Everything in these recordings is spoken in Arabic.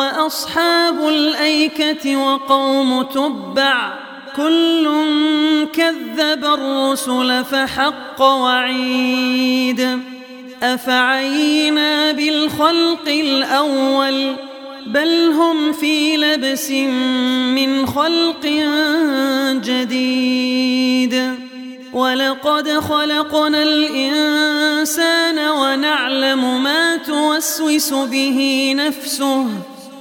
وأصحاب الأيكة وقوم تبع كل كذب الرسل فحق وعيد أفعينا بالخلق الأول بل هم في لبس من خلق جديد ولقد خلقنا الإنسان ونعلم ما توسوس به نفسه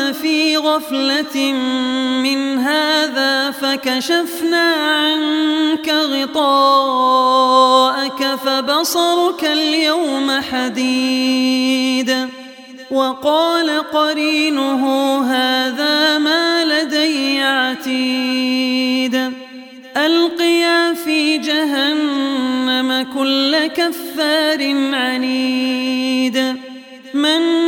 في غفلة من هذا فكشفنا عنك غطاءك فبصرك اليوم حديد. وقال قرينه هذا ما لدي عتيد. ألقيا في جهنم كل كفار عنيد. مناع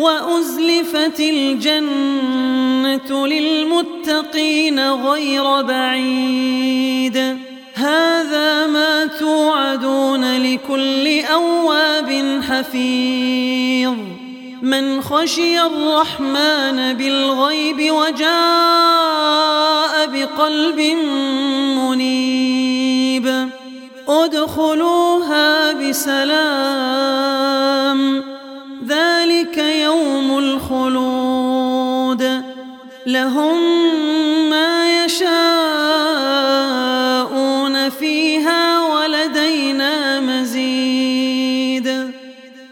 وأزلفت الجنة للمتقين غير بعيد. هذا ما توعدون لكل أواب حفيظ. من خشي الرحمن بالغيب وجاء بقلب منيب. ادخلوها بسلام.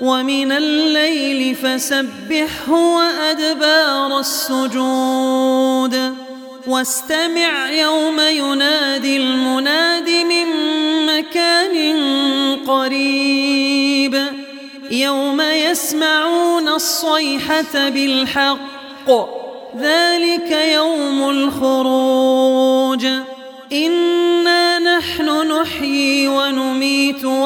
ومن الليل فسبحه وأدبار السجود. واستمع يوم ينادي المناد من مكان قريب. يوم يسمعون الصيحة بالحق. ذلك يوم الخروج. إنا